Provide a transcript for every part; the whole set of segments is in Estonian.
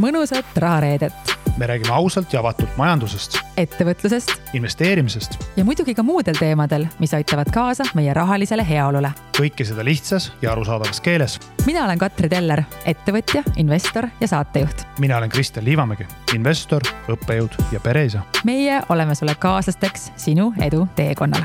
mõnusat rahareedet. me räägime ausalt ja avatult majandusest, ettevõtlusest investeerimisest ja muidugi ka muudel teemadel, mis aitavad kaasa meie rahalisele heaolule. kõike seda lihtsas ja arusaadavas keeles. mina olen Katri Teller, ettevõtja, investor ja saatejuht. mina olen Kristjan Liivamägi, investor, õppejõud ja pereisa. meie oleme sulle kaaslasteks sinu edu teekonnal.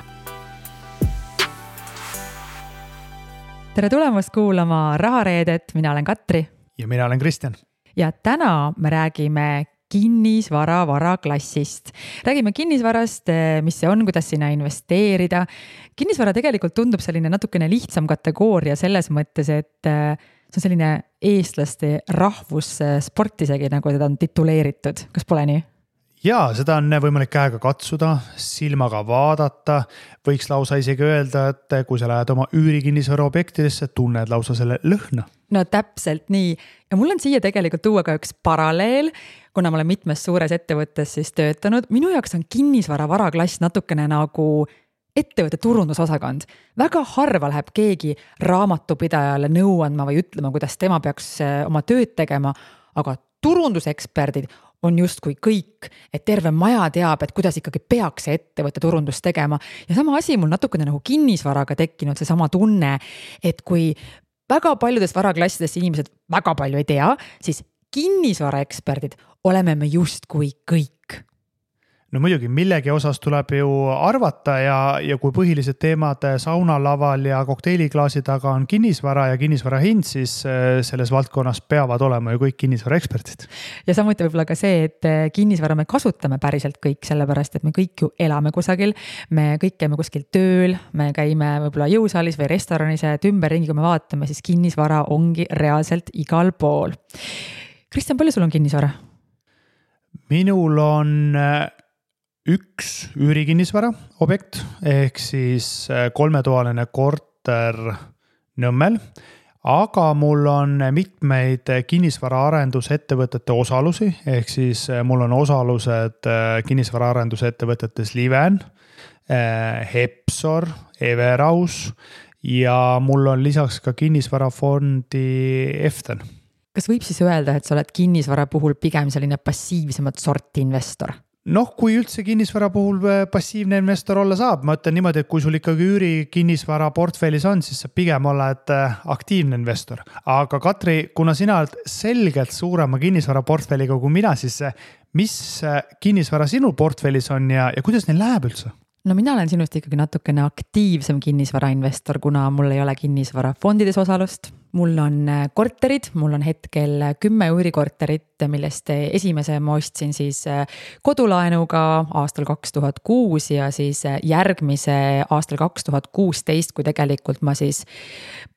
tere tulemast kuulama Rahareedet, mina olen Katri ja mina olen Kristjan. Ja täna me räägime kinnisvara varaklassist. räägime kinnisvarast, mis see on, kuidas sinna investeerida. kinnisvara tegelikult tundub selline natukene lihtsam kategooria selles mõttes, et äh, see on selline eestlaste rahvussport isegi, nagu teda on tituleeritud, kas pole nii? Ja seda on võimalik käega katsuda, silmaga vaadata, võiks lausa isegi öelda, et kui sa lähed oma üürikinnisvara objektidesse, tunned lausa selle lõhna. no täpselt nii ja mul on siia tegelikult tuua ka üks paralleel, kuna ma olen mitmes suures ettevõttes siis töötanud, minu jaoks on kinnisvara varaklass natukene nagu ettevõtte turundusosakond. väga harva läheb keegi raamatupidajale nõu andma või ütlema, kuidas tema peaks eh, oma tööd tegema, aga turunduseksperdid on justkui kõik, et terve maja teab, et kuidas ikkagi peaks see ettevõte turundust tegema. ja sama asi mul natukene nagu kinnisvaraga tekkinud seesama tunne, et kui väga paljudes varaklassidest inimesed väga palju ei tea, siis kinnisvaraeksperdid oleme me justkui kõik no muidugi millegi osas tuleb ju arvata ja, ja kui põhilised teemad saunalaval ja kokteiliklaasi taga on kinnisvara ja kinnisvara hind, siis äh, selles valdkonnas peavad olema ju kõik kinnisvaraeksperdid. ja samuti võib-olla ka see, et äh, kinnisvara me kasutame päriselt kõik, sellepärast et me kõik ju elame kusagil. me kõik käime kuskil tööl, me käime võib-olla jõusaalis või restoranis, et ümberringi, kui me vaatame, siis kinnisvara ongi reaalselt igal pool. Kristjan, palju sul on kinnisvara? minul on äh, üks üürikinnisvara objekt ehk siis äh, kolmetoaline korter Nõmmel. aga mul on mitmeid kinnisvaraarendusettevõtete osalusi, ehk siis äh, mul on osalused äh, kinnisvaraarendusettevõtetes Liven, Hepsor, Everaus ja mul on lisaks ka kinnisvarafondi Eften kas võib siis öelda, et sa oled kinnisvara puhul pigem selline passiivsemat sorti investor? Noh, kui üldse kinnisvara puhul äh, passiivne investor olla saab, ma ütlen niimoodi, et kui sul ikkagi üürikinnisvara portfellis on, siis sa pigem oled äh, aktiivne investor. aga Katri, kuna sina oled selgelt suurema kinnisvaraportfelliga kui mina, siis äh, mis kinnisvara sinul portfellis on ja, ja kuidas neil läheb üldse? no mina olen sinust ikkagi natukene aktiivsem kinnisvarainvestor, kuna mul ei ole kinnisvarafondides osalust mul on äh, korterid, mul on hetkel äh, kümme üürikorterit, millest äh, esimese ma ostsin siis kodulaenuga aastal kaks tuhat kuus ja siis järgmise aastal kaks tuhat kuusteist, kui tegelikult ma siis.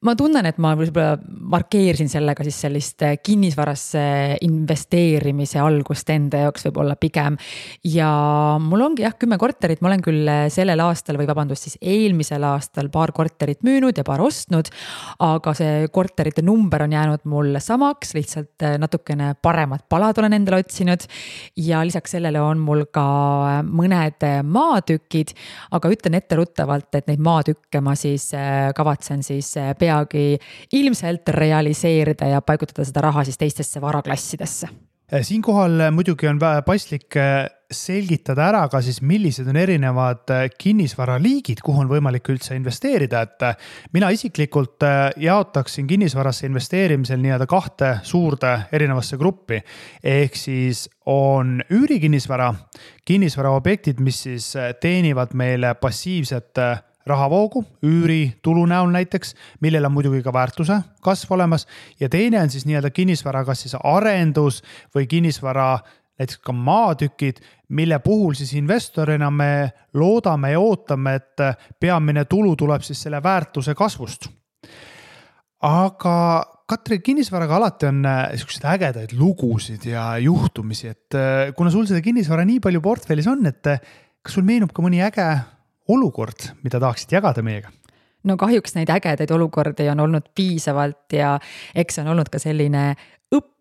ma tunnen, et ma võib-olla markeerisin sellega siis sellist kinnisvarasse investeerimise algust enda jaoks võib-olla pigem. ja mul ongi jah, kümme korterit, ma olen küll sellel aastal või vabandust, siis eelmisel aastal paar korterit müünud ja paar ostnud. aga see korter korterite number on jäänud mul samaks, lihtsalt äh, natukene paremad palad olen endale otsinud. ja lisaks sellele on mul ka äh, mõned äh, maatükid, aga ütlen etteruttavalt, et neid maatükke ma siis kavatsen siis peagi ilmselt realiseerida ja paigutada seda raha siis teistesse varaklassidesse siinkohal muidugi on paslik selgitada ära ka siis, millised on erinevad kinnisvaraliigid, kuhu on võimalik üldse investeerida, et mina isiklikult jaotaksin kinnisvarasse investeerimisel nii-öelda kahte suurde erinevasse gruppi. ehk siis on üürikinnisvara, kinnisvaraobjektid, mis siis teenivad meile passiivset rahavoogu üüritulu näol näiteks, millel on muidugi ka väärtuse kasv olemas ja teine on siis nii-öelda kinnisvara, kas siis arendus või kinnisvara näiteks ka maatükid, mille puhul siis investorina me loodame ja ootame, et peamine tulu tuleb siis selle väärtuse kasvust. aga Katri, kinnisvaraga alati on äh, siukseid ägedaid lugusid ja juhtumisi, et äh, kuna sul seda kinnisvara nii palju portfellis on, et äh, kas sul meenub ka mõni äge olukord, mida tahaksid jagada meiega? no kahjuks neid ägedaid olukordi on olnud piisavalt ja eks see on olnud ka selline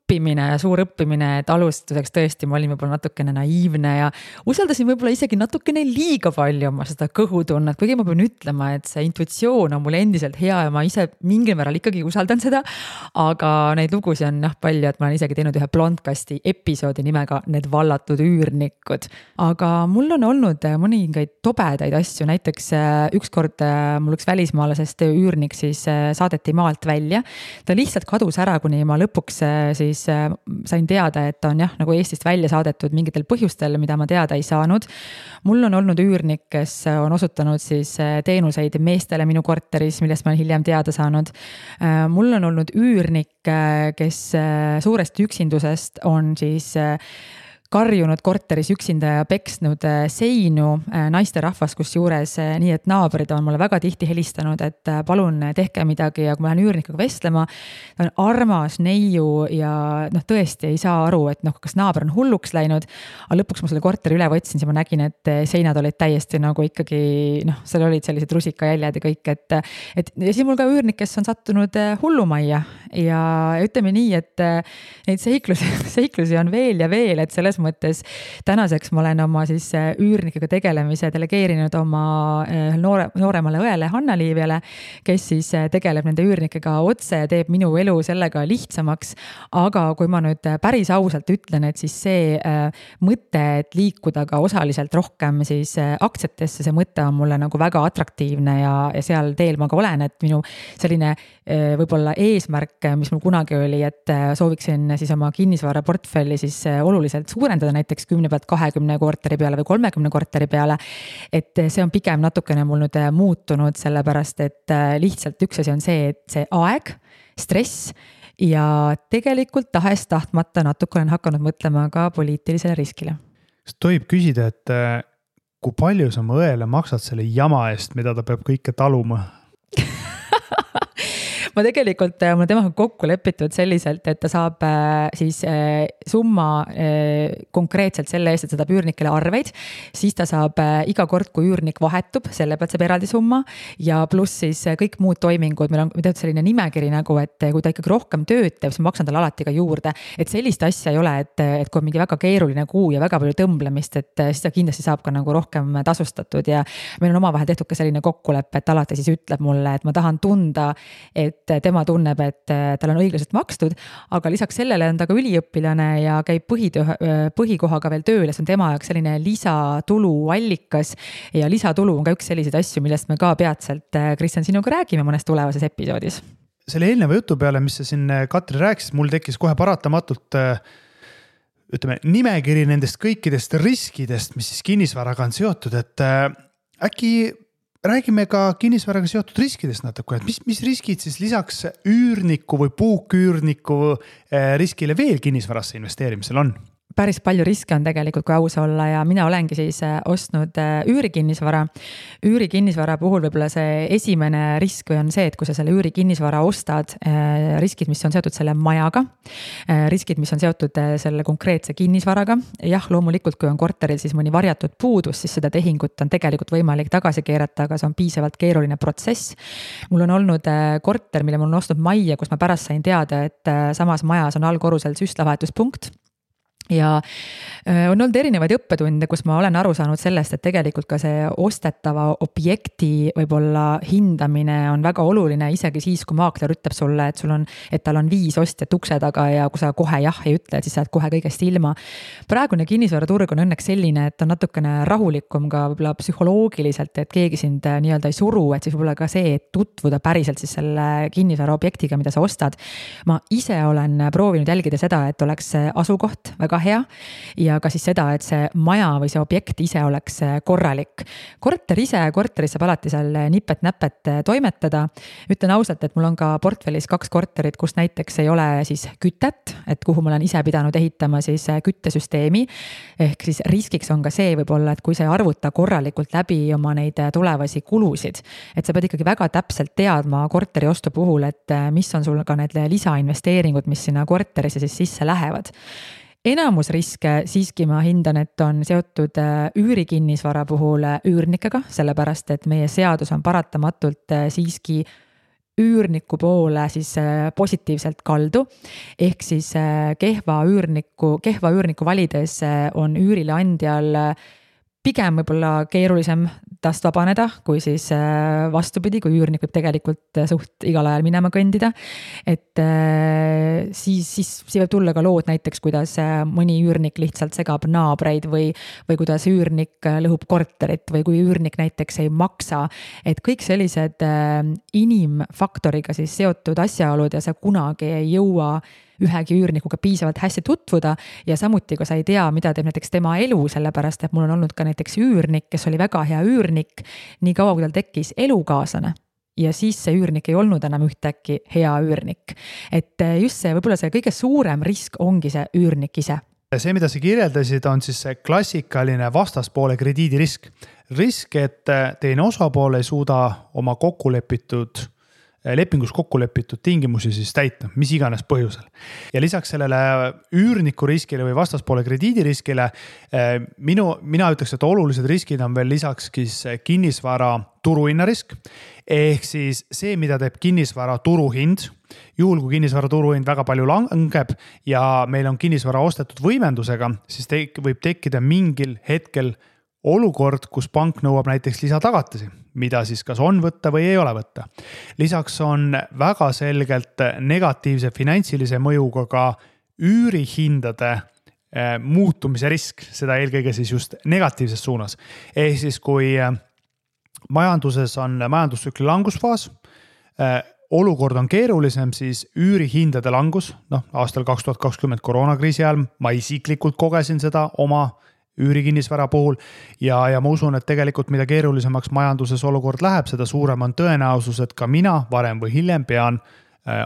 õppimine suur õppimine, et alustuseks tõesti ma olin võib-olla natukene naiivne ja usaldasin võib-olla isegi natukene liiga palju oma seda kõhutunnet, kuigi ma pean ütlema, et see intuitsioon on mul endiselt hea ja ma ise mingil määral ikkagi usaldan seda. aga neid lugusid on jah palju, et ma olen isegi teinud ühe Blondcasti episoodi nimega Need vallatud üürnikud. aga mul on olnud mõningaid tobedaid asju, näiteks äh, ükskord äh, mul üks välismaalasest üürnik siis äh, saadeti maalt välja. ta lihtsalt kadus ära, kuni ma lõpuks siis siis äh, sain teada, et ta on jah, nagu Eestist välja saadetud mingitel põhjustel, mida ma teada ei saanud. mul on olnud üürnik, kes on osutanud siis äh, teenuseid meestele minu korteris, millest ma olen hiljem teada saanud. Äh, mul on olnud üürnik, kes suurest üksindusest on siis karjunud korteris üksinda ja peksnud äh, seinu äh, naisterahvas, kusjuures äh, nii, et naabrid on mulle väga tihti helistanud, et palun tehke midagi ja kui ma lähen üürnikuga vestlema. ta on armas neiu ja noh, tõesti ei saa aru, et noh, kas naaber on hulluks läinud. aga lõpuks ma selle korteri üle võtsin, siis ma nägin, et seinad olid täiesti nagu ikkagi noh, seal olid sellised rusikajäljed ja kõik, et. et ja siis mul ka üürnik, kes on sattunud hullumajja ja ütleme nii, et neid seiklusi, seiklusi on veel ja veel, et selles selles mõttes tänaseks ma olen oma siis äh, üürnikega tegelemise delegeerinud oma äh, noore, nooremale õele Hanna-Liiviale, kes siis äh, tegeleb nende üürnikega otse ja teeb minu elu sellega lihtsamaks. aga kui ma nüüd päris ausalt ütlen, et siis see mõte, et liikuda ka osaliselt rohkem siis aktsiatesse, see mõte on mulle nagu väga atraktiivne ja, ja seal teel ma ka olen, et minu selline võib-olla eesmärk, mis mul kunagi oli, et sooviksin siis oma kinnisvaraportfelli siis oluliselt suurendada suurendada näiteks kümne pealt kahekümne korteri peale või kolmekümne korteri peale. et see on pigem natukene mul nüüd äh, muutunud, sellepärast et äh, lihtsalt üks asi on see, et see aeg, stress ja tegelikult tahes-tahtmata natuke olen hakanud mõtlema ka poliitilisele riskile. kas tohib küsida, et äh, kui palju sa oma õele maksad selle jama eest, mida ta peab kõike taluma ma tegelikult, äh, mul on temaga kokku lepitud selliselt, et ta saab äh, siis äh, summa konkreetselt selle eest, et ta saab üürnikele arveid. siis ta saab iga kord, kui üürnik vahetub, selle pealt saab eraldi summa ja pluss siis kõik muud toimingud, meil on teatud selline nimekiri nagu, et kui ta ikkagi rohkem tööd teeb, siis ma maksan talle alati ka juurde. et sellist asja ei ole, et, et kui on mingi väga keeruline kuu ja väga palju tõmblemist, et siis ta kindlasti saab ka nagu rohkem tasustatud ja meil on omavahel tehtud ka selline kokkulepe, et alati siis ütleb mulle, et ma tahan tunda, et et tema tunneb, et äh, tal on õiglaselt makstud. aga lisaks sellele on ta ka üliõpilane ja käib põhitöö, äh, põhikohaga veel tööl ja see on tema jaoks selline lisatuluallikas. ja lisatulu on ka üks selliseid asju, millest me ka peatselt, äh, Kristjan, sinuga räägime mõnes tulevases episoodis. selle eelneva jutu peale, mis sa siin, Katri, rääkisid, mul tekkis kohe paratamatult ütleme, nimekiri nendest kõikidest riskidest, mis siis kinnisvaraga on seotud, et äkki räägime ka kinnisvaraga seotud riskidest natuke, et mis, mis riskid siis lisaks üürniku või puuküürniku eh, riskile veel kinnisvarasse investeerimisel on? Päris palju riske on tegelikult, kui aus olla ja mina olengi siis äh, ostnud äh, üürikinnisvara. üürikinnisvara puhul võib-olla see esimene risk või on see, et kui sa selle üürikinnisvara ostad, äh, riskid, mis on seotud selle majaga, riskid, mis on seotud selle konkreetse kinnisvaraga. jah, loomulikult, kui on korteril siis mõni varjatud puudus, siis seda tehingut on tegelikult võimalik tagasi keerata, aga see on piisavalt keeruline protsess. mul on olnud korter, mille ma olen ostnud majja, kus ma pärast sain teada, et samas majas on allkorrusel süstlavahetuspunkt ja äh, on olnud erinevaid õppetunde, kus ma olen aru saanud sellest, et tegelikult ka see ostetava objekti võib-olla hindamine on väga oluline, isegi siis, kui maakler ütleb sulle, et sul on, et tal on viis ostjat ukse taga ja kui sa kohe jah ei ütle, siis sa jääd kohe kõigest ilma. praegune kinnisvaraturg on õnneks selline, et on natukene rahulikum ka võib-olla psühholoogiliselt, et keegi sind äh, nii-öelda ei suru, et siis võib-olla ka see, et tutvuda päriselt siis selle kinnisvaraobjektiga, mida sa ostad. ma ise olen proovinud jälgida seda, et oleks asukoht väga väga hea. ja ka siis seda, et see maja või see objekt ise oleks äh, korralik. korter ise, korteris saab alati seal nipet-näpet äh, toimetada. ütlen ausalt, et mul on ka portfellis kaks korterit, kus näiteks ei ole siis kütet, et kuhu ma olen ise pidanud ehitama siis küttesüsteemi. ehk siis riskiks on ka see võib-olla, et kui sa ei arvuta korralikult läbi oma neid tulevasi kulusid, et sa pead ikkagi väga täpselt teadma korteri ostu puhul, et mis on sul ka need lisainvesteeringud, mis sinna korterisse siis sisse lähevad enamus riske siiski ma hindan, et on seotud äh, üürikinnisvara puhul äh, üürnikega, sellepärast et meie seadus on paratamatult äh, siiski üürniku poole siis positiivselt kaldu. ehk siis kehva üürniku, kehva üürniku valides on üürileandjal pigem võib-olla keerulisem tast vabaneda, kui siis äh, vastupidi, kui üürnik võib tegelikult äh, suht igal ajal minema kõndida. et äh, siis, siis siia võib tulla ka lood näiteks, kuidas mõni üürnik lihtsalt segab naabreid või, või kuidas üürnik lõhub korterit või kui üürnik näiteks ei maksa. et kõik sellised inimfaktoriga siis seotud asjaolud ja sa kunagi ei jõua ühegi üürnikuga piisavalt hästi tutvuda ja samuti, kui sa ei tea, mida teeb näiteks tema elu, sellepärast et mul on olnud ka näiteks üürnik, kes oli väga hea üürnik, niikaua kui tal tekkis elukaaslane ja siis see üürnik ei olnud enam ühtäkki hea üürnik. et just see, võib-olla see kõige suurem risk ongi see üürnik ise see, mida sa kirjeldasid, on siis see klassikaline vastaspoole krediidirisk. risk, et teine osapool ei suuda oma kokkulepitud lepingus kokku lepitud tingimusi siis täita, mis iganes põhjusel. ja lisaks sellele üürniku riskile või vastaspoole krediidiriskile äh, minu, mina ütleks, et olulised riskid on veel lisaks siis kinnisvara turuhinnarisk. ehk siis see, mida teeb kinnisvara turuhind. juhul, kui kinnisvara turuhind väga palju langeb ja meil on kinnisvara ostetud võimendusega, siis te, võib tekkida mingil hetkel olukord, kus pank nõuab näiteks lisatagatisi, mida siis kas on võtta või ei ole võtta. lisaks on väga selgelt negatiivse finantsilise mõjuga ka üürihindade eh, muutumise risk, seda eelkõige siis just negatiivses suunas. ehk siis, kui eh, majanduses on majandustsükli langusfaas, eh, olukord on keerulisem, siis üürihindade langus, noh aastal kaks tuhat kakskümmend koroonakriisi ajal ma isiklikult kogesin seda oma üürikinnisvara puhul. ja, ja ma usun, et tegelikult mida keerulisemaks majanduses olukord läheb, seda suurem on tõenäosus, et ka mina varem või hiljem pean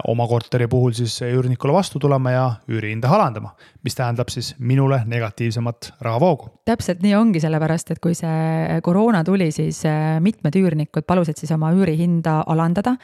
oma korteri puhul siis üürnikule vastu tulema ja üürihinda alandama, mis tähendab siis minule negatiivsemat rahavoogu. täpselt nii ongi, sellepärast et kui see koroona tuli, siis äh, mitmed üürnikud palusid siis oma üürihinda alandada.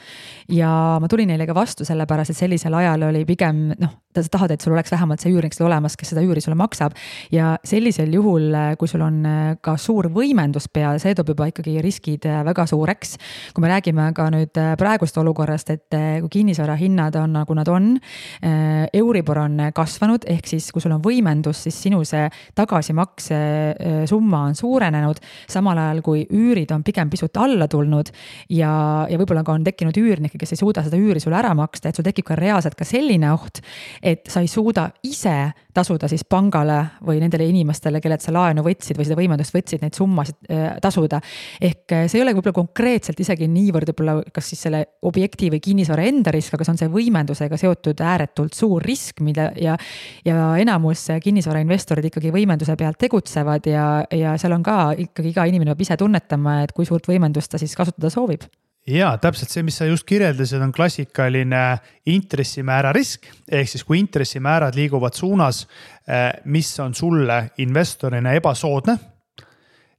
ja ma tulin neile ka vastu, sellepärast et sellisel ajal oli pigem noh, sa tahad, et sul oleks vähemalt see üürnik seal olemas, kes seda üüri sulle maksab. ja sellisel juhul, kui sul on äh, ka suur võimendus peal, see toob juba ikkagi riskid väga suureks. kui me räägime ka nüüd praegust olukorrast, et kui kinnisvara kinnisvarahinnad on nagu nad on. Äh, Euribor on kasvanud, ehk siis kui sul on võimendus, siis sinu see tagasimakse äh, summa on suurenenud. samal ajal kui üürid on pigem pisut alla tulnud ja, ja võib-olla ka on tekkinud üürnikke, kes ei suuda seda üüri sulle ära maksta, et sul tekib ka reaalselt ka selline oht, et sa ei suuda ise tasuda siis pangale või nendele inimestele, kellelt sa laenu võtsid või seda võimendust võtsid, neid summasid äh, tasuda. ehk see ei ole võib-olla konkreetselt isegi niivõrd võib-olla kas siis selle objekti või kinnisvara enda risk, aga see on see võimendusega seotud ääretult suur risk, mida ja, ja enamus kinnisvarainvestorid ikkagi võimenduse pealt tegutsevad ja, ja seal on ka ikkagi iga inimene peab ise tunnetama, et kui suurt võimendust ta siis kasutada soovib ja täpselt see, mis sa just kirjeldasid, on klassikaline intressimäära risk. ehk siis, kui intressimäärad liiguvad suunas, eh, mis on sulle investorina ebasoodne,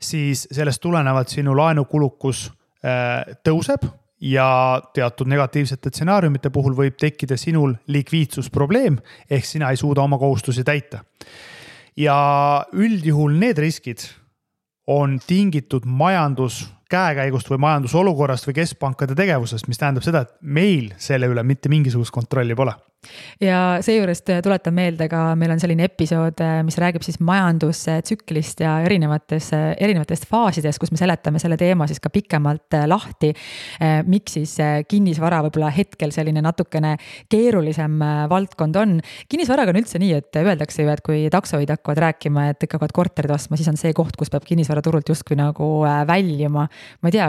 siis sellest tulenevalt sinu laenukulukus eh, tõuseb ja teatud negatiivsete stsenaariumite puhul võib tekkida sinul likviidsusprobleem ehk sina ei suuda oma kohustusi täita. ja üldjuhul need riskid on tingitud majandus käekäigust või majandusolukorrast või keskpankade tegevusest, mis tähendab seda, et meil selle üle mitte mingisugust kontrolli pole ja seejuures tuletan meelde ka, meil on selline episood, mis räägib siis majandustsüklist ja erinevates, erinevatest faasidest, kus me seletame selle teema siis ka pikemalt lahti. miks siis kinnisvara võib-olla hetkel selline natukene keerulisem valdkond on. kinnisvaraga on üldse nii, et öeldakse ju, et kui taksojuhid hakkavad rääkima, et kõik hakkavad korterid ostma, siis on see koht, kus peab kinnisvaraturult justkui nagu väljuma. ma ei tea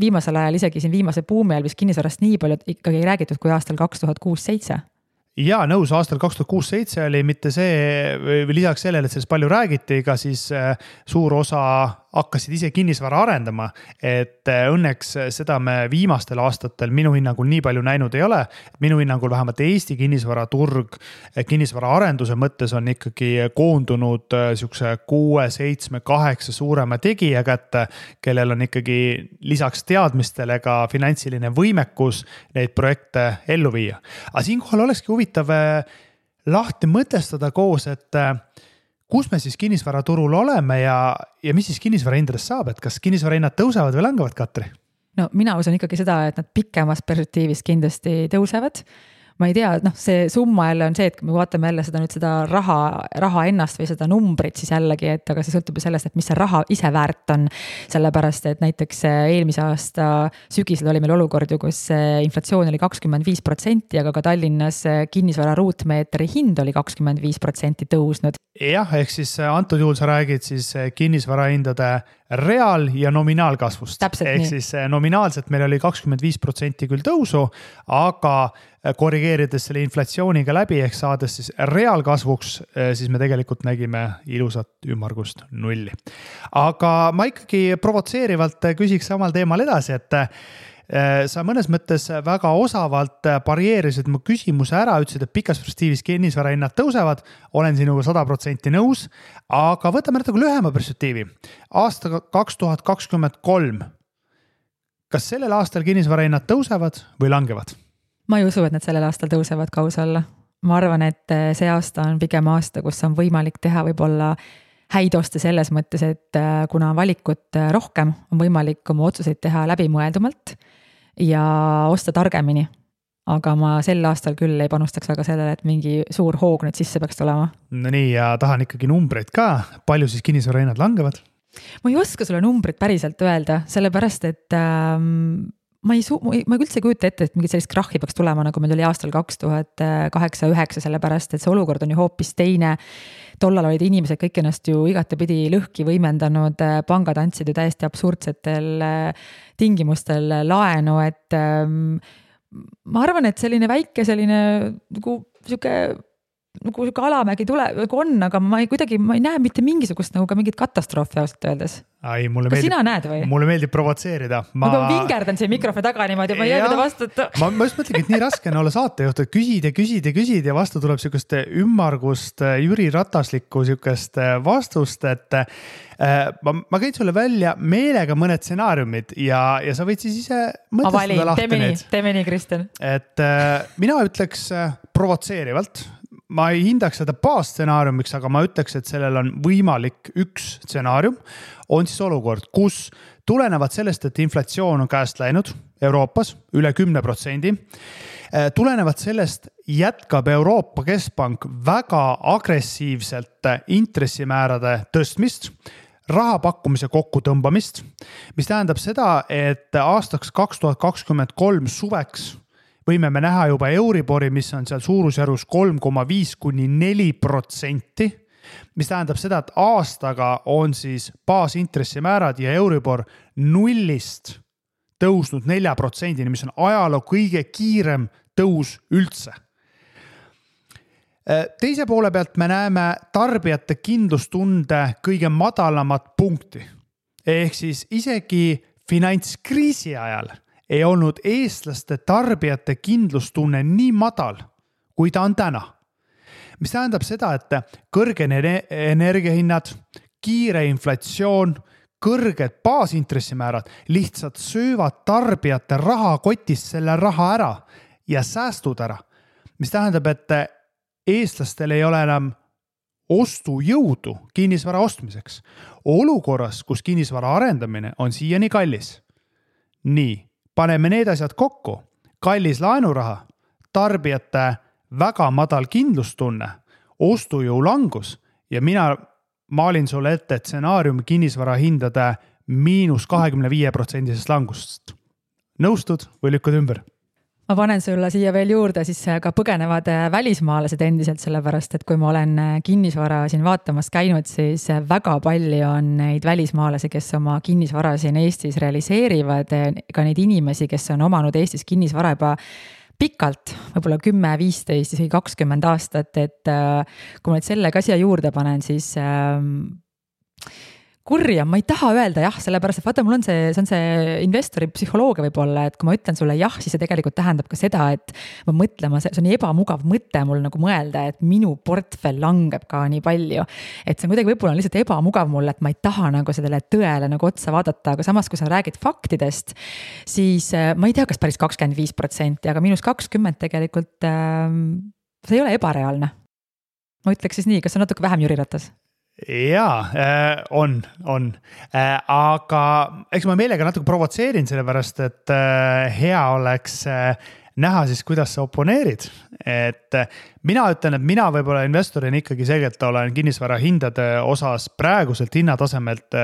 viimasel ajal, isegi siin viimase buumi ajal vist kinnisvarast nii palju ikkagi ei räägitud kui aastal kaks tuhat kuus, seitse ja nõus, aastal kaks tuhat kuus, seitse oli mitte see, lisaks sellele, et sellest palju räägiti, ka siis äh, suur osa hakkasid ise kinnisvara arendama. et äh, õnneks seda me viimastel aastatel minu hinnangul nii palju näinud ei ole. minu hinnangul vähemalt Eesti kinnisvaraturg äh, kinnisvaraarenduse mõttes on ikkagi koondunud sihukese kuue, seitsme, kaheksa suurema tegija kätte, kellel on ikkagi lisaks teadmistele ka finantsiline võimekus neid projekte ellu viia. aga siinkohal olekski huvitav lahti mõtestada koos, et kus me siis kinnisvaraturul oleme ja, ja mis siis kinnisvarahindadest saab, et kas kinnisvarahinnad tõusevad või langevad, Katri? no mina usun ikkagi seda, et nad pikemas perspektiivis kindlasti tõusevad ma ei tea, noh, see summa jälle on see, et kui me vaatame jälle seda nüüd seda raha, raha ennast või seda numbrit, siis jällegi, et aga see sõltub ju sellest, et mis see raha ise väärt on. sellepärast, et näiteks äh, eelmise aasta sügisel oli meil olukord ju, kus äh, inflatsioon oli kakskümmend viis protsenti, aga ka Tallinnas äh, kinnisvara ruutmeetri hind oli kakskümmend viis protsenti tõusnud. jah, ehk siis antud juhul sa räägid siis kinnisvarahindade reaal- ja nominaalkasvust. ehk nii. siis nominaalselt meil oli kakskümmend viis protsenti küll tõusu, aga korrigeerides selle inflatsiooniga läbi ehk saades siis reaalkasvuks, eh, siis me tegelikult nägime ilusat ümmargust nulli. aga ma ikkagi provotseerivalt küsiks samal teemal edasi, et sa mõnes mõttes väga osavalt pareerisid mu küsimuse ära, ütlesid, et pikas perspektiivis kinnisvarahinnad tõusevad. olen sinuga sada protsenti nõus, aga võtame natuke lühema perspektiivi. aasta kaks tuhat kakskümmend kolm. kas sellel aastal kinnisvarahinnad tõusevad või langevad? Ma ei usu, et need sellel aastal tõusevad ka aus olla. ma arvan, et eh, see aasta on pigem aasta, kus on võimalik teha võib-olla häid oste selles mõttes, et eh, kuna valikut eh, rohkem, on võimalik oma otsuseid teha läbimõeldumalt ja osta targemini. aga ma sel aastal küll ei panustaks väga sellele, et mingi suur hoog nüüd sisse peaks tulema. Nonii, ja tahan ikkagi numbreid ka, palju siis kinnisvarahinnad langevad? ma ei oska sulle numbrit päriselt öelda, sellepärast et ähm, ma ei suu-, ma üldse ei kujuta ette, et mingit sellist krahhi peaks tulema, nagu meil oli aastal kaks tuhat kaheksa, üheksa, sellepärast et see olukord on ju hoopis teine. tollal olid inimesed kõik ennast ju igatepidi lõhki võimendanud, pangad andsid ju täiesti absurdsetel äh, tingimustel laenu, et ähm, ma arvan, et selline väike selline nagu sihuke nagu sihuke alamägi tule, nagu on, aga ma ei kuidagi, ma ei näe mitte mingisugust nagu ka mingit katastroofi ausalt öeldes ai, mulle kas meeldib. sina näed või? mulle meeldib provotseerida ma.... ma vingerdan siin mikrofoni taga niimoodi, ma ei jää mida vastata. ma, ma just mõtlengi, et nii raske on olla saatejuht, et küsid ja küsid ja küsid ja vastu tuleb sihukest ümmargust äh, Jüri Rataslikku sihukest äh, vastust, et äh, ma, ma käin sulle välja meelega mõned stsenaariumid ja, ja sa võid siis ise mõtestada lahti teeme need. teeme nii, Kristjan. et äh, mina ütleks provotseerivalt ma ei hindaks seda baasstsenaariumiks, aga ma ütleks, et sellel on võimalik üks stsenaarium on siis olukord, kus tulenevalt sellest, et inflatsioon on käest läinud Euroopas üle kümne protsendi. Eh, tulenevalt sellest jätkab Euroopa Keskpank väga agressiivselt intressimäärade tõstmist raha pakkumise kokkutõmbamist, mis tähendab seda, et aastaks kaks tuhat kakskümmend kolm suveks võime me näha juba Euribori, mis on seal suurusjärgus kolm koma viis kuni neli protsenti mis tähendab seda, et aastaga on siis baasintressimäärad ja Euribor nullist tõusnud nelja protsendini, mis on ajaloo kõige kiirem tõus üldse. teise poole pealt me näeme tarbijate kindlustunde kõige madalamat punkti. ehk siis isegi finantskriisi ajal ei olnud eestlaste tarbijate kindlustunne nii madal, kui ta on täna mis tähendab seda, et kõrged energiahinnad, kiire inflatsioon, kõrged baasintressimäärad lihtsalt söövad tarbijate rahakotist selle raha ära ja säästud ära. mis tähendab, et eestlastel ei ole enam ostujõudu kinnisvara ostmiseks. olukorras, kus kinnisvara arendamine on siiani kallis. nii, paneme need asjad kokku, kallis laenuraha, tarbijate väga madal kindlustunne, ostujõu langus ja mina maalin sulle ette stsenaariumi kinnisvarahindade miinus kahekümne viie protsendisest langust. nõustud või lükkad ümber? Ma panen sulle siia veel juurde siis ka põgenevad välismaalased endiselt, sellepärast et kui ma olen kinnisvara siin vaatamas käinud, siis väga palju on neid välismaalasi, kes oma kinnisvara siin Eestis realiseerivad, ka neid inimesi, kes on omanud Eestis kinnisvara juba pikalt, võib-olla kümme, viisteist, isegi kakskümmend aastat, et äh, kui ma nüüd selle ka siia juurde panen, siis ähm, kurja, ma ei taha öelda jah, sellepärast et vaata, mul on see, see on see investori psühholoogia võib-olla, et kui ma ütlen sulle jah, siis see tegelikult tähendab ka seda, et ma mõtlema, see on ebamugav mõte mul nagu mõelda, et minu portfell langeb ka nii palju. et see on kuidagi võib-olla lihtsalt ebamugav mulle, et ma ei taha nagu sellele tõele nagu otsa vaadata, aga samas, kui sa räägid faktidest, siis äh, ma ei tea, kas päris kakskümmend viis protsenti, aga miinus kakskümmend tegelikult äh,, see ei ole ebareaalne. ma ütleks siis nii, kas see on natuke vähem Jüri Ratas? Jaa, äh, on, on, äh, aga eks ma meelega natuke provotseerin, sellepärast et äh, hea oleks näha siis, kuidas sa oponeerid. et mina ütlen, et mina võib-olla investorina ikkagi selgelt olen kinnisvara hindade osas praeguselt hinnatasemelt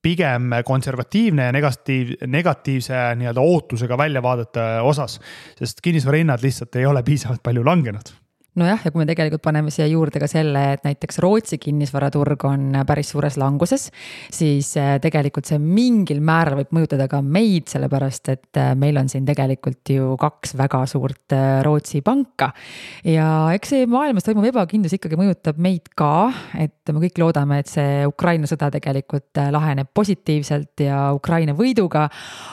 pigem konservatiivne ja negatiiv, negatiivse nii-öelda ootusega väljavaadete osas. sest kinnisvara hinnad lihtsalt ei ole piisavalt palju langenud nojah, ja kui me tegelikult paneme siia juurde ka selle, et näiteks Rootsi kinnisvaraturg on päris suures languses, siis äh, tegelikult see mingil määral võib mõjutada ka meid, sellepärast et äh, meil on siin tegelikult ju kaks väga suurt äh, Rootsi panka. ja eks see maailmas toimuv ebakindlus ikkagi mõjutab meid ka, et me kõik loodame, et see Ukraina sõda tegelikult laheneb positiivselt ja Ukraina võiduga.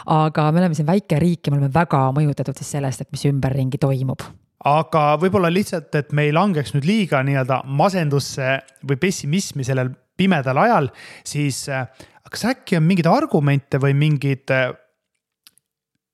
aga me oleme siin väike riik ja me oleme väga mõjutatud siis sellest, et mis ümberringi toimub aga võib-olla lihtsalt, et me ei langeks nüüd liiga nii-öelda masendusse või pessimismi sellel pimedal ajal, siis äh, kas äkki on mingeid argumente või mingeid äh,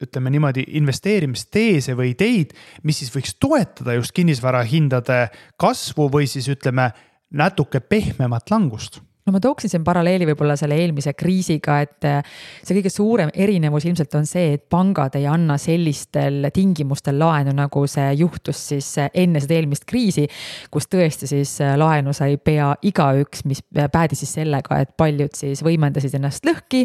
ütleme niimoodi, investeerimisteese või ideid, mis siis võiks toetada just kinnisvarahindade kasvu või siis ütleme natuke pehmemat langust no ma tooksin siin paralleeli võib-olla selle eelmise kriisiga, et äh, see kõige suurem erinevus ilmselt on see, et pangad ei anna sellistel tingimustel laenu, nagu see juhtus siis äh, enne seda eelmist kriisi. kus tõesti siis äh, laenu sai pea igaüks, mis päädis siis sellega, et paljud siis võimendasid ennast lõhki.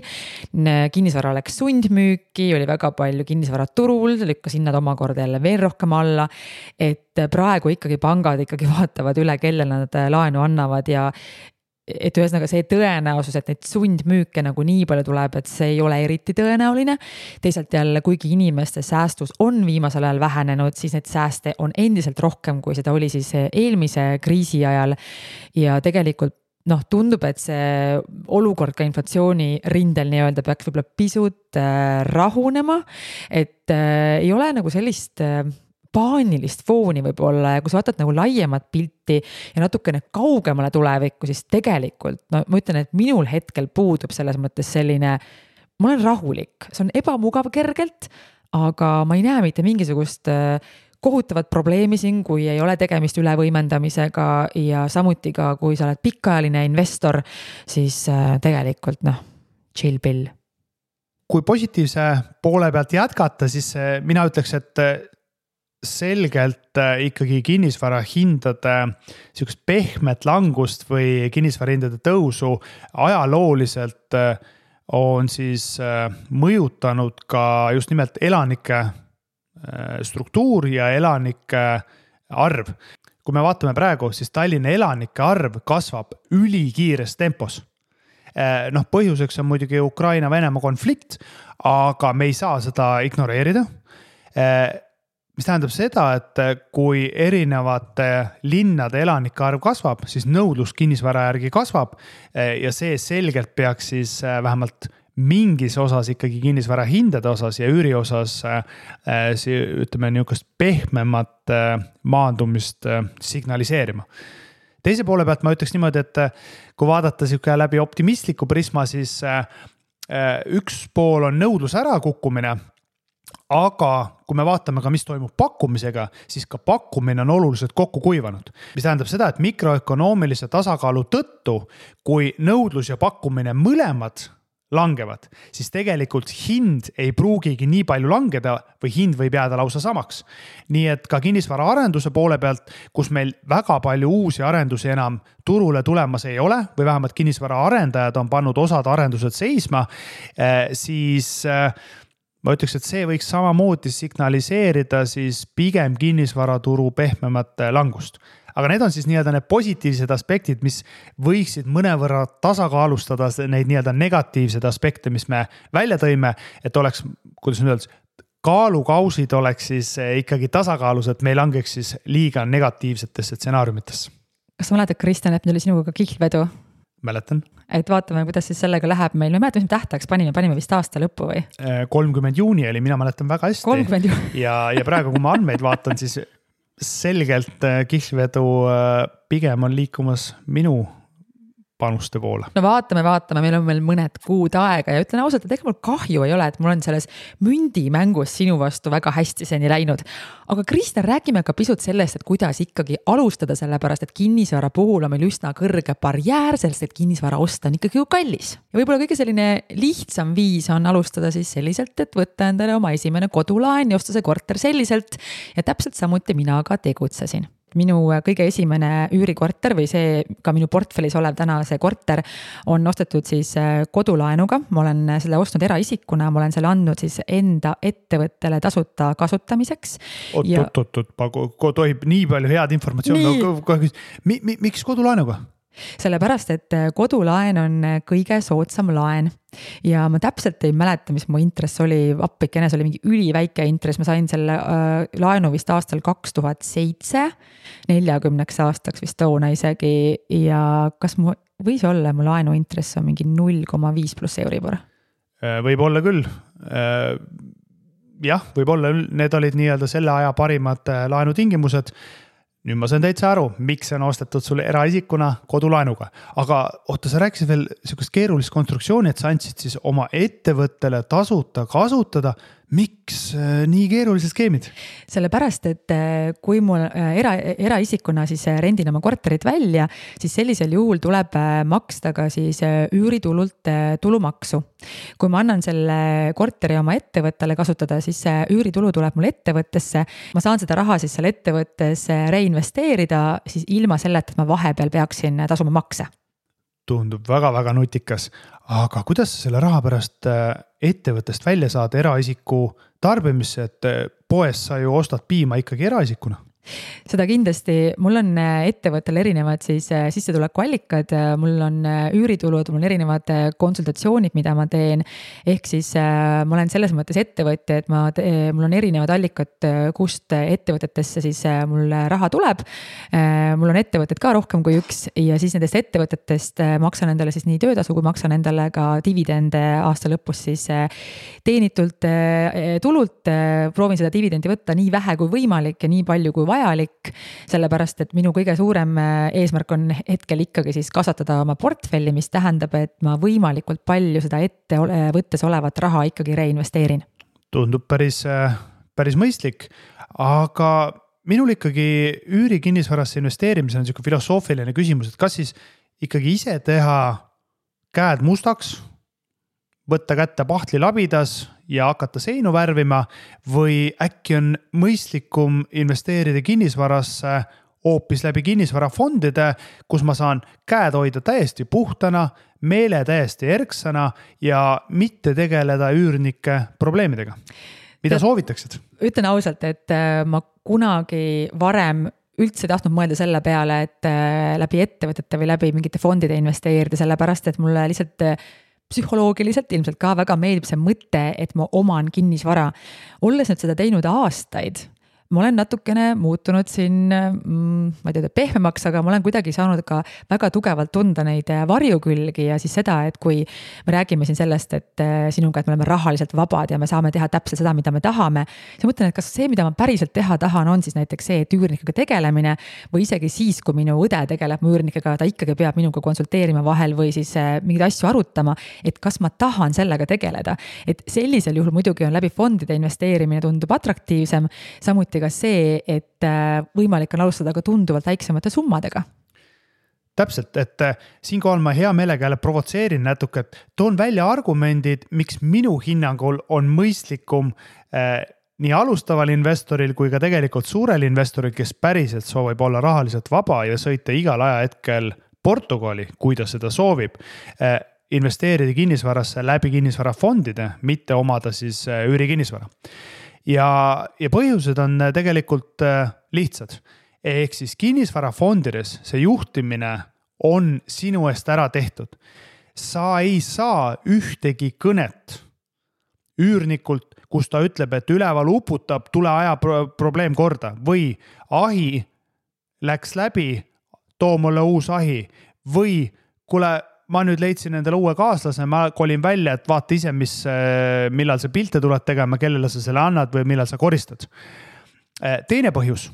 kinnisvara läks sundmüüki, oli väga palju kinnisvara turul, lükkas hinnad omakorda jälle veel rohkem alla. et praegu ikkagi pangad ikkagi vaatavad üle, kellele nad laenu annavad ja et ühesõnaga see tõenäosus, et neid sundmüüke nagu nii palju tuleb, et see ei ole eriti tõenäoline. teisalt jälle, kuigi inimeste säästus on viimasel ajal vähenenud, siis neid sääste on endiselt rohkem, kui seda oli siis eelmise kriisi ajal. ja tegelikult noh, tundub, et see olukord ka inflatsiooni rindel nii-öelda peaks võib-olla pisut äh, rahunema. et äh, ei ole nagu sellist äh, paanilist fooni võib-olla ja kui sa vaatad nagu laiemat pilti ja natukene kaugemale tulevikku, siis tegelikult no ma ütlen, et minul hetkel puudub selles mõttes selline, ma olen rahulik, see on ebamugav kergelt, aga ma ei näe mitte mingisugust äh, kohutavat probleemi siin, kui ei ole tegemist ülevõimendamisega ja samuti ka, kui sa oled pikaajaline investor, siis äh, tegelikult noh, chill pill. Kui positiivse poole pealt jätkata, siis äh, mina ütleks, et selgelt äh, ikkagi kinnisvarahindade sihukest pehmet langust või kinnisvarahindade tõusu ajalooliselt äh, on siis äh, mõjutanud ka just nimelt elanike struktuur ja elanike arv. kui me vaatame praegu, siis Tallinna elanike arv kasvab ülikiires tempos. noh, põhjuseks on muidugi Ukraina-Venemaa konflikt, aga me ei saa seda ignoreerida mis tähendab seda, et äh, kui erinevate linnade elanike arv kasvab, siis nõudlus kinnisvara järgi kasvab. Äh, ja see selgelt peaks siis äh, vähemalt mingis osas ikkagi kinnisvara hindade osas ja üüri osas ütleme nihukest pehmemat maandumist signaliseerima teise poole pealt ma ütleks niimoodi, et kui vaadata sihuke läbi optimistliku prisma, siis üks pool on nõudluse ärakukkumine aga kui me vaatame ka, mis toimub pakkumisega, siis ka pakkumine on oluliselt kokku kuivanud. mis tähendab seda, et mikroökonoomilise tasakaalu tõttu, kui nõudlus ja pakkumine mõlemad langevad, siis tegelikult hind ei pruugigi nii palju langeda või hind võib jääda lausa samaks. nii et ka kinnisvaraarenduse poole pealt, kus meil väga palju uusi arendusi enam turule tulemas ei ole või vähemalt kinnisvaraarendajad on pannud osad arendused seisma, eh, siis äh, ma ütleks, et see võiks samamoodi signaliseerida siis pigem kinnisvaraturu pehmemat langust. aga need on siis nii-öelda need positiivsed aspektid, mis võiksid mõnevõrra tasakaalustada neid nii-öelda negatiivseid aspekte, mis me välja tõime, et oleks, kuidas nüüd öelda, kaalukausid oleks siis ikkagi tasakaalus, et me ei langeks siis liiga negatiivsetesse stsenaariumitesse. kas sa mäletad, Kristjan, et meil oli sinuga ka kihlvedu? Mäletan. et vaatame, kuidas siis sellega läheb meil, ma ei mäleta, mis me tähtajaks panime, panime vist aasta lõppu või? Äh, kolmkümmend juuni oli, mina mäletan väga hästi. ja, ja praegu, kui ma andmeid vaatan, siis selgelt äh, kihlvedu äh, pigem on liikumas minu panuste poole? no vaatame, vaatame, meil on veel mõned kuud aega ja ütlen ausalt, et ega mul kahju ei ole, et mul on selles mündimängus sinu vastu väga hästi seni läinud. aga Kristjan, räägime ka pisut sellest, et kuidas ikkagi alustada, sellepärast et kinnisvara puhul on meil üsna kõrge barjäär, sellest, et kinnisvara osta on ikkagi ju kallis. ja võib-olla kõige selline lihtsam viis on alustada siis selliselt, et võtta endale oma esimene kodulaen ja osta see korter selliselt ja täpselt samuti mina ka tegutsesin minu kõige esimene üürikorter või see ka minu portfellis olev täna see korter on ostetud siis äh, kodulaenuga, ma olen selle ostnud eraisikuna, ma olen selle andnud siis enda ettevõttele tasuta kasutamiseks. oot ja..., oot, oot, oot, tohib nii palju head informatsiooni, kohe küsin, miks kodulaenuga? Sellepärast, et äh, kodulaen on äh, kõige soodsam laen. Ja ma täpselt ei mäleta, mis mu intress oli, appikene, see oli mingi üliväike intress, ma sain selle äh, laenu vist aastal kaks tuhat seitse. neljakümneks aastaks vist toona isegi. Ja kas mu, võis olla, mu laenuintress on mingi null koma viis pluss Euribor? Äh, võib olla küll. Jah, võib-olla need olid nii-öelda selle aja parimad laenutingimused nüüd ma saan täitsa aru, miks see on ostetud sulle eraisikuna kodulaenuga, aga oota, sa rääkisid veel sihukest keerulist konstruktsiooni, et sa andsid siis oma ettevõttele tasuta kasutada miks äh, nii keerulised skeemid? sellepärast, et äh, kui mul äh, era, eraisikuna siis rendin oma korterit välja, siis sellisel juhul tuleb maksta ka siis üüritulult tulumaksu. kui ma annan selle korteri oma ettevõttele kasutada, siis see üüritulu tuleb mul ettevõttesse. ma saan seda raha siis seal ettevõttes reinvesteerida siis ilma selleta, et ma vahepeal peaksin tasuma makse tundub väga-väga nutikas, aga kuidas sa selle raha pärast äh, ettevõttest välja saad eraisiku tarbimisse, et äh, poes sa ju ostad piima ikkagi eraisikuna? Seda kindlasti, mul on äh, ettevõttel erinevad siis äh, sissetulekuallikad, äh, mul on üüritulud, mul on erinevad konsultatsioonid, mida ma teen. ehk siis ma olen selles mõttes ettevõtja, et ma, mul on erinevad allikad, kust ettevõtetesse siis mul raha tuleb. mul on ettevõtteid ka rohkem kui üks ja siis nendest ettevõtetest maksan endale siis nii töötasu kui maksan endale ka dividende aasta lõpus siis teenitult tulult. proovin seda dividendi võtta nii vähe kui võimalik ja nii palju kui vaja vajalik. sellepärast, et minu kõige suurem äh, eesmärk on hetkel ikkagi siis kasvatada oma portfelli, mis tähendab, et ma võimalikult palju seda ette võttes olevat raha ikkagi reinvesteerin. tundub päris, äh, päris mõistlik, aga minul ikkagi üürikinnisvarasse investeerimisel on sihuke filosoofiline küsimus, et kas siis ikkagi ise teha käed mustaks võtta kätte pahtlilabidas ja hakata seinu värvima või äkki on mõistlikum investeerida kinnisvarasse hoopis läbi kinnisvarafondide, kus ma saan käed hoida täiesti puhtana, meele täiesti erksana ja mitte tegeleda üürnike probleemidega. mida soovitaksid? ütlen ausalt, et äh, ma kunagi varem üldse ei tahtnud mõelda selle peale, et äh, läbi ettevõtete või läbi mingite fondide investeerida, sellepärast et mulle lihtsalt äh, psühholoogiliselt ilmselt ka väga meeldib see mõte, et ma oman kinnisvara. olles nüüd seda teinud aastaid ma olen natukene muutunud siin mm,, ma ei tea, pehmemaks, aga ma olen kuidagi saanud ka väga tugevalt tunda neid äh, varjukülgi ja siis seda, et kui me räägime siin sellest, et äh, sinuga, et me oleme rahaliselt vabad ja me saame teha täpselt seda, mida me tahame. siis ma mõtlen, et kas see, mida ma päriselt teha tahan, on siis näiteks see, et üürnikega tegelemine või isegi siis, kui minu õde tegeleb mu üürnikega, ta ikkagi peab minuga konsulteerima vahel või siis äh, mingeid asju arutama. et kas ma tahan sellega tegeleda, et sellisel juhul muidugi on läbi fondide investeerimine tundub atraktiivsem, samuti samuti ka see, et äh, võimalik on alustada ka tunduvalt väiksemate summadega täpselt, et äh, siinkohal ma hea meelega jälle provotseerin natuke, et toon välja argumendid, miks minu hinnangul on mõistlikum äh, nii alustaval investoril kui ka tegelikult suurel investoril, kes päriselt soovib olla rahaliselt vaba ja sõita igal ajahetkel Portugali, kui ta seda soovib äh,. investeerida kinnisvarasse läbi kinnisvarafondide, mitte omada siis üürikinnisvara ja, ja põhjused on äh, tegelikult äh, lihtsad. ehk siis kinnisvarafondides see juhtimine on sinu eest ära tehtud. sa ei saa ühtegi kõnet üürnikult, kus ta ütleb, et üleval uputab, tule aja pro probleem korda või ahi läks läbi, too mulle uus ahi või kuule ma nüüd leidsin endale uue kaaslase, ma kolin välja, et vaata ise, mis, äh, millal sa pilte tuled tegema, kellele sa selle annad või millal sa koristad. Äh, teine põhjus,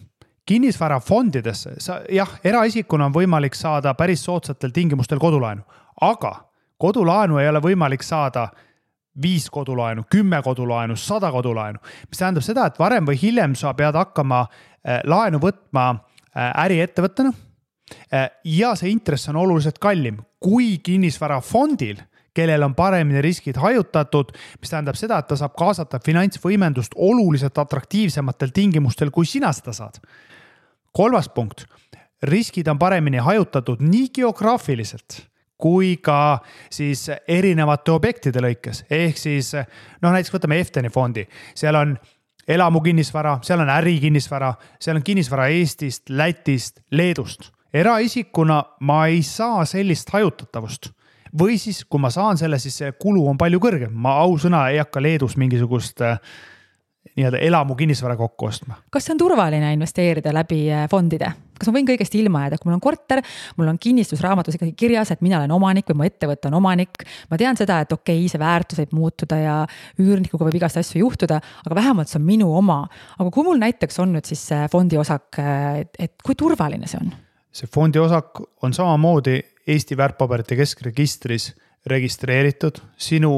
kinnisvarafondidesse, sa jah, eraisikuna on võimalik saada päris soodsatel tingimustel kodulaenu, aga kodulaenu ei ole võimalik saada viis kodulaenu, kümme kodulaenu, sada kodulaenu, mis tähendab seda, et varem või hiljem sa pead hakkama äh, laenu võtma äriettevõttena. Äh, ja see intress on oluliselt kallim kui kinnisvarafondil kellel on paremini riskid hajutatud, mis tähendab seda, et ta saab kaasata finantsvõimendust oluliselt atraktiivsematel tingimustel, kui sina seda saad. kolmas punkt, riskid on paremini hajutatud nii geograafiliselt kui ka siis erinevate objektide lõikes, ehk siis noh, näiteks võtame Efteni fondi, seal on elamukinnisvara, seal on ärikinnisvara, seal on kinnisvara Eestist, Lätist, Leedust. Eraisikuna ma ei saa sellist hajutatavust või siis, kui ma saan selle, siis see kulu on palju kõrgem, ma ausõna ei hakka Leedus mingisugust äh, nii-öelda elamu kinnisvara kokku ostma. kas see on turvaline investeerida läbi äh, fondide? kas ma võin kõigest ilma jääda, kui mul on korter, mul on kinnistusraamatus ikkagi kirjas, et mina olen omanik või mu ettevõte on omanik. ma tean seda, et okei okay,, see väärtus võib muutuda ja üürnikuga võib igast asju juhtuda, aga vähemalt see on minu oma. aga kui mul näiteks on nüüd siis fondi osak, et kui turvaline see on? See fondi osak on samamoodi Eesti väärtpaberite keskregistris registreeritud, sinu,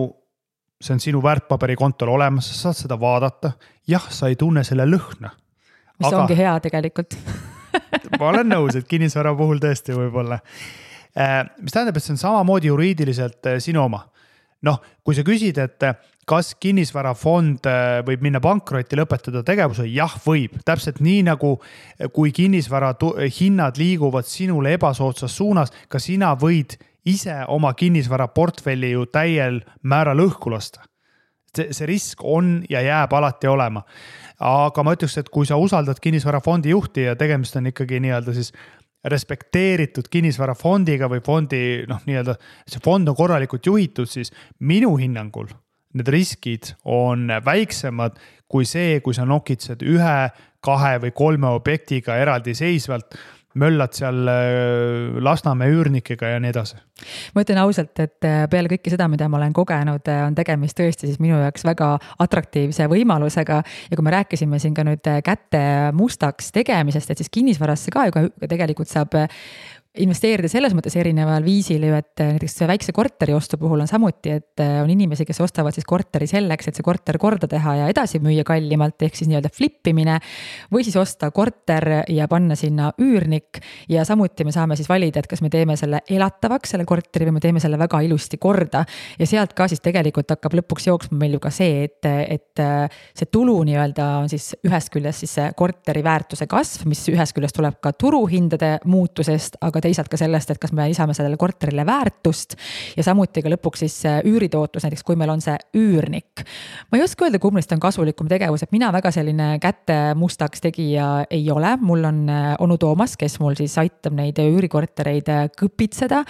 see on sinu väärtpaberikontol olemas, sa saad seda vaadata. jah, sa ei tunne selle lõhna. mis aga... ongi hea tegelikult ma olen nõus, et kinnisvara puhul tõesti võib-olla. Äh, mis tähendab, et see on samamoodi juriidiliselt äh, sinu oma. noh, kui sa küsid, et kas kinnisvarafond võib minna pankrotti, lõpetada tegevuse, jah, võib, täpselt nii nagu kui kinnisvara hinnad liiguvad sinule ebasoodsas suunas, ka sina võid ise oma kinnisvaraportfelli ju täiel määral õhku lasta. see, see risk on ja jääb alati olema. Aga ma ütleks, et kui sa usaldad kinnisvarafondi juhti ja tegemist on ikkagi nii-öelda siis respekteeritud kinnisvarafondiga või fondi noh, nii-öelda see fond on korralikult juhitud, siis minu hinnangul need riskid on väiksemad kui see, kui sa nokitsed ühe, kahe või kolme objektiga eraldiseisvalt möllad seal äh, Lasnamäe üürnikega ja nii edasi? ma ütlen ausalt, et äh, peale kõike seda, mida ma olen kogenud, äh, on tegemist tõesti siis minu jaoks väga atraktiivse võimalusega. ja kui me rääkisime siin ka nüüd käte mustaks tegemisest, et siis kinnisvarasse ka ju tegelikult saab investeerida selles mõttes erineval viisil ju, et äh, näiteks väikse korteri ostu puhul on samuti, et äh, on inimesi, kes ostavad siis korteri selleks, et see korter korda teha ja edasi müüa kallimalt, ehk siis nii-öelda flip imine. või siis osta korter ja panna sinna üürnik ja samuti me saame siis valida, et kas me teeme selle elatavaks, selle korteri või me teeme selle väga ilusti korda. ja sealt ka siis tegelikult hakkab lõpuks jooksma meil ju ka see, et, et äh, see tulu nii-öelda on siis ühest küljest siis see korteri väärtuse kasv, mis ühest küljest tuleb ka turuhindade muutusest, aga teisalt ka sellest, et kas me lisame sellele korterile väärtust ja samuti ka lõpuks siis üüritootlus, näiteks kui meil on see üürnik. ma ei oska öelda, kumb neist on kasulikum tegevus, et mina väga selline käte mustaks tegija ei ole, mul on äh, onu Toomas, kes mul siis aitab neid üürikortereid äh, kõpitseda.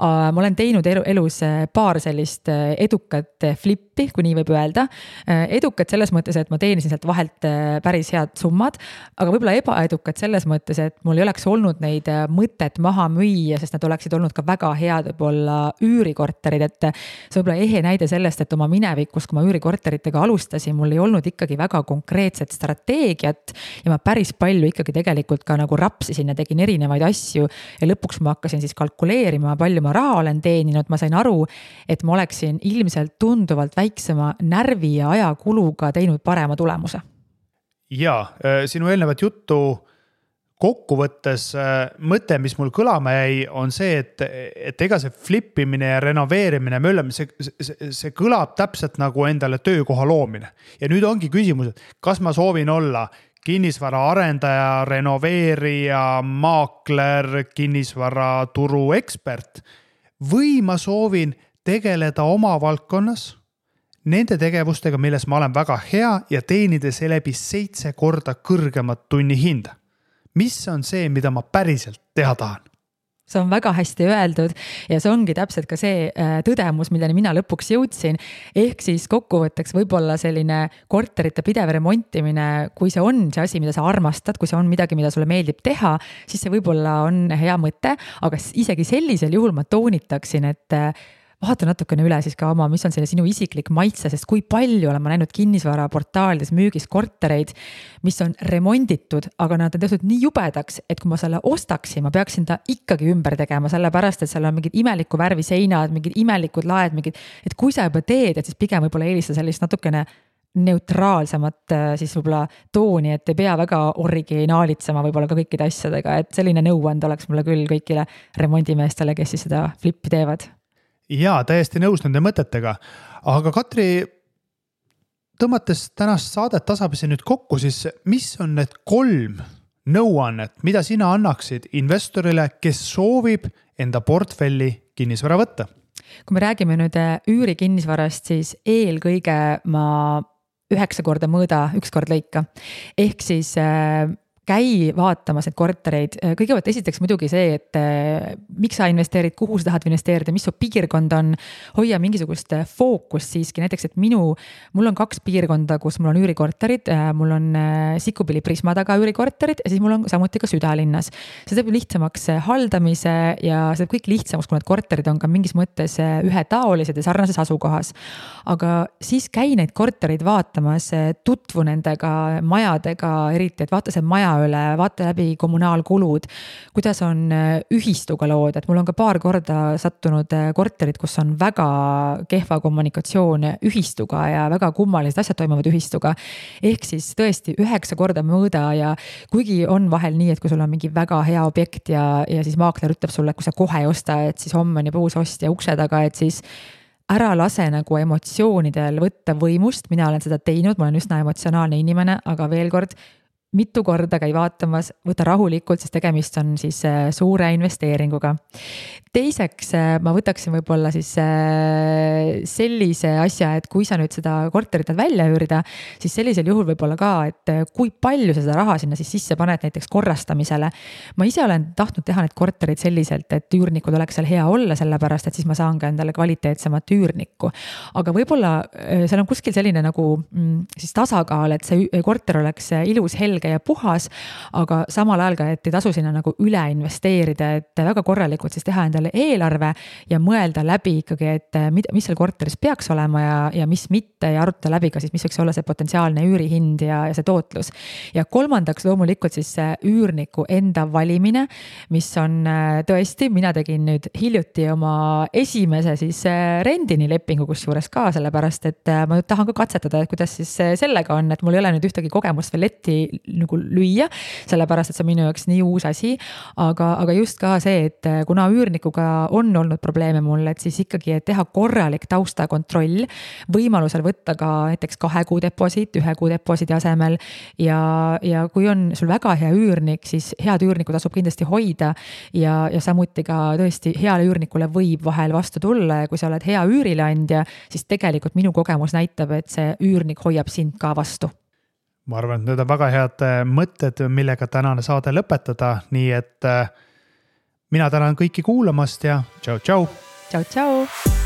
ma olen teinud elu, elus äh, paar sellist edukat flip'i, kui nii võib öelda. edukad selles mõttes, et ma teenisin sealt vahelt päris head summad, aga võib-olla ebaedukad selles mõttes, et mul ei oleks olnud neid mõtet maha maha müüa, sest nad oleksid olnud ka väga head võib-olla üürikorterid, et. see võib-olla ehe näide sellest, et oma minevikus, kui ma üürikorteritega alustasin, mul ei olnud ikkagi väga konkreetset strateegiat. ja ma päris palju ikkagi tegelikult ka nagu rapsisin ja tegin erinevaid asju. ja lõpuks ma hakkasin siis kalkuleerima, palju ma raha olen teeninud, ma sain aru, et ma oleksin ilmselt tunduvalt väiksema närvi ja ajakuluga teinud parema tulemuse ja sinu eelnevat juttu kokkuvõttes äh, mõte, mis mul kõlama jäi, on see, et, et ega see flip imine ja renoveerimine, möllamine, see, see, see kõlab täpselt nagu endale töökoha loomine. ja nüüd ongi küsimus, et kas ma soovin olla kinnisvaraarendaja, renoveerija, maakler, kinnisvaraturu ekspert või ma soovin tegeleda oma valdkonnas nende tegevustega, milles ma olen väga hea ja teenida seeläbi seitse korda kõrgemat tunnihinda mis on see, mida ma päriselt teha tahan? see on väga hästi öeldud ja see ongi täpselt ka see äh, tõdemus, milleni mina lõpuks jõudsin. ehk siis kokkuvõtteks võib-olla selline korterite pidev remontimine, kui see on see asi, mida sa armastad, kui see on midagi, mida sulle meeldib teha, siis see võib-olla on hea mõte, aga isegi sellisel juhul ma toonitaksin, et äh, vaata natukene üle siis ka oma, mis on selle sinu isiklik maitse, sest kui palju olen ma näinud kinnisvaraportaalides müügis kortereid, mis on remonditud, aga nad on tehtud nii jubedaks, et kui ma selle ostaksin, ma peaksin ta ikkagi ümber tegema, sellepärast et seal on mingid imeliku värvi seinad, mingid imelikud laed, mingid, et kui sa juba teed, et siis pigem võib-olla eelista sellist natukene neutraalsemat äh, siis võib-olla tooni, et ei pea väga originaalitsema võib-olla ka kõikide asjadega, et selline nõuand oleks mulle küll kõigile remondimeestele, kes siis seda flippi teevad. Ja täiesti nõus nende mõtetega, aga Katri, tõmmates tänast saadet tasapisi nüüd kokku, siis mis on need kolm nõuannet, mida sina annaksid investorile, kes soovib enda portfelli kinnisvara võtta? kui me räägime nüüd äh, üürikinnisvarast, siis eelkõige ma üheksa korda mõõda, üks kord lõika. ehk siis äh, käi vaatamas neid kortereid, kõigepealt esiteks muidugi see, et eh, miks sa investeerid, kuhu sa tahad investeerida, mis su piirkond on. hoia mingisugust eh, fookust siiski, näiteks, et minu, mul on kaks piirkonda, kus mul on üürikorterid, mul on Sikupilli Prisma taga üürikorterid ja siis mul on samuti ka südalinnas. see teeb lihtsamaks haldamise ja see teeb kõik lihtsamaks, kui need korterid on ka mingis mõttes ühetaolised ja sarnases asukohas. aga siis käi neid kortereid vaatamas, tutvu nendega majadega, eriti, et vaata see maja üle, vaata läbi kommunaalkulud. kuidas on äh, ühistuga lood, et mul on ka paar korda sattunud äh, korterid, kus on väga kehva kommunikatsioon ühistuga ja väga kummalised asjad toimuvad ühistuga. ehk siis tõesti üheksa korda mõõda ja kuigi on vahel nii, et kui sul on mingi väga hea objekt ja, ja siis maakler ütleb sulle, et kui sa kohe ei osta, et siis homme on juba uus ostja ukse taga, et siis ära lase nagu emotsioonidel võtta võimust, mina olen seda teinud, ma olen üsna emotsionaalne inimene, aga veel kord, mitu korda käi vaatamas, võta rahulikult, sest tegemist on siis äh, suure investeeringuga. teiseks äh, ma võtaksin võib-olla siis äh, sellise asja, et kui sa nüüd seda korterit tahad välja üürida, siis sellisel juhul võib-olla ka, et kui palju sa seda raha sinna siis sisse paned näiteks korrastamisele. ma ise olen tahtnud teha neid korterid selliselt, et üürnikul oleks seal hea olla, sellepärast et siis ma saan ka endale kvaliteetsemat üürnikku. aga võib-olla seal on kuskil selline nagu mm, siis tasakaal, et see korter oleks ilus, helge selge ja puhas, aga samal ajal ka, et ei tasu sinna nagu üle investeerida, et väga korralikult siis teha endale eelarve ja mõelda läbi ikkagi, et mida, mis seal korteris peaks olema ja, ja mis mitte ja arutada läbi ka siis, mis võiks olla see potentsiaalne üürihind ja, ja see tootlus. ja kolmandaks loomulikult siis see üürniku enda valimine, mis on äh, tõesti, mina tegin nüüd hiljuti oma esimese siis äh, rendini lepingu kusjuures ka, sellepärast et ma tahan ka katsetada, et kuidas siis sellega on, et mul ei ole nüüd ühtegi kogemust veel letti nagu lüüa, sellepärast et see on minu jaoks nii uus asi. aga, aga just ka see, et eh, kuna üürnikuga on olnud probleeme mul, et siis ikkagi, et teha korralik taustakontroll. võimalusel võtta ka näiteks kahe kuu deposiit ühe kuu deposiidi asemel. ja, ja kui on sul väga hea üürnik, siis head üürnikku tasub kindlasti hoida. ja, ja samuti ka tõesti heale üürnikule võib vahel vastu tulla ja kui sa oled hea üürileandja, siis tegelikult minu kogemus näitab, et see üürnik hoiab sind ka vastu ma arvan, et need on väga head äh, mõtted, millega tänane saade lõpetada, nii et äh, mina tänan kõiki kuulamast ja tšau-tšau. tšau-tšau.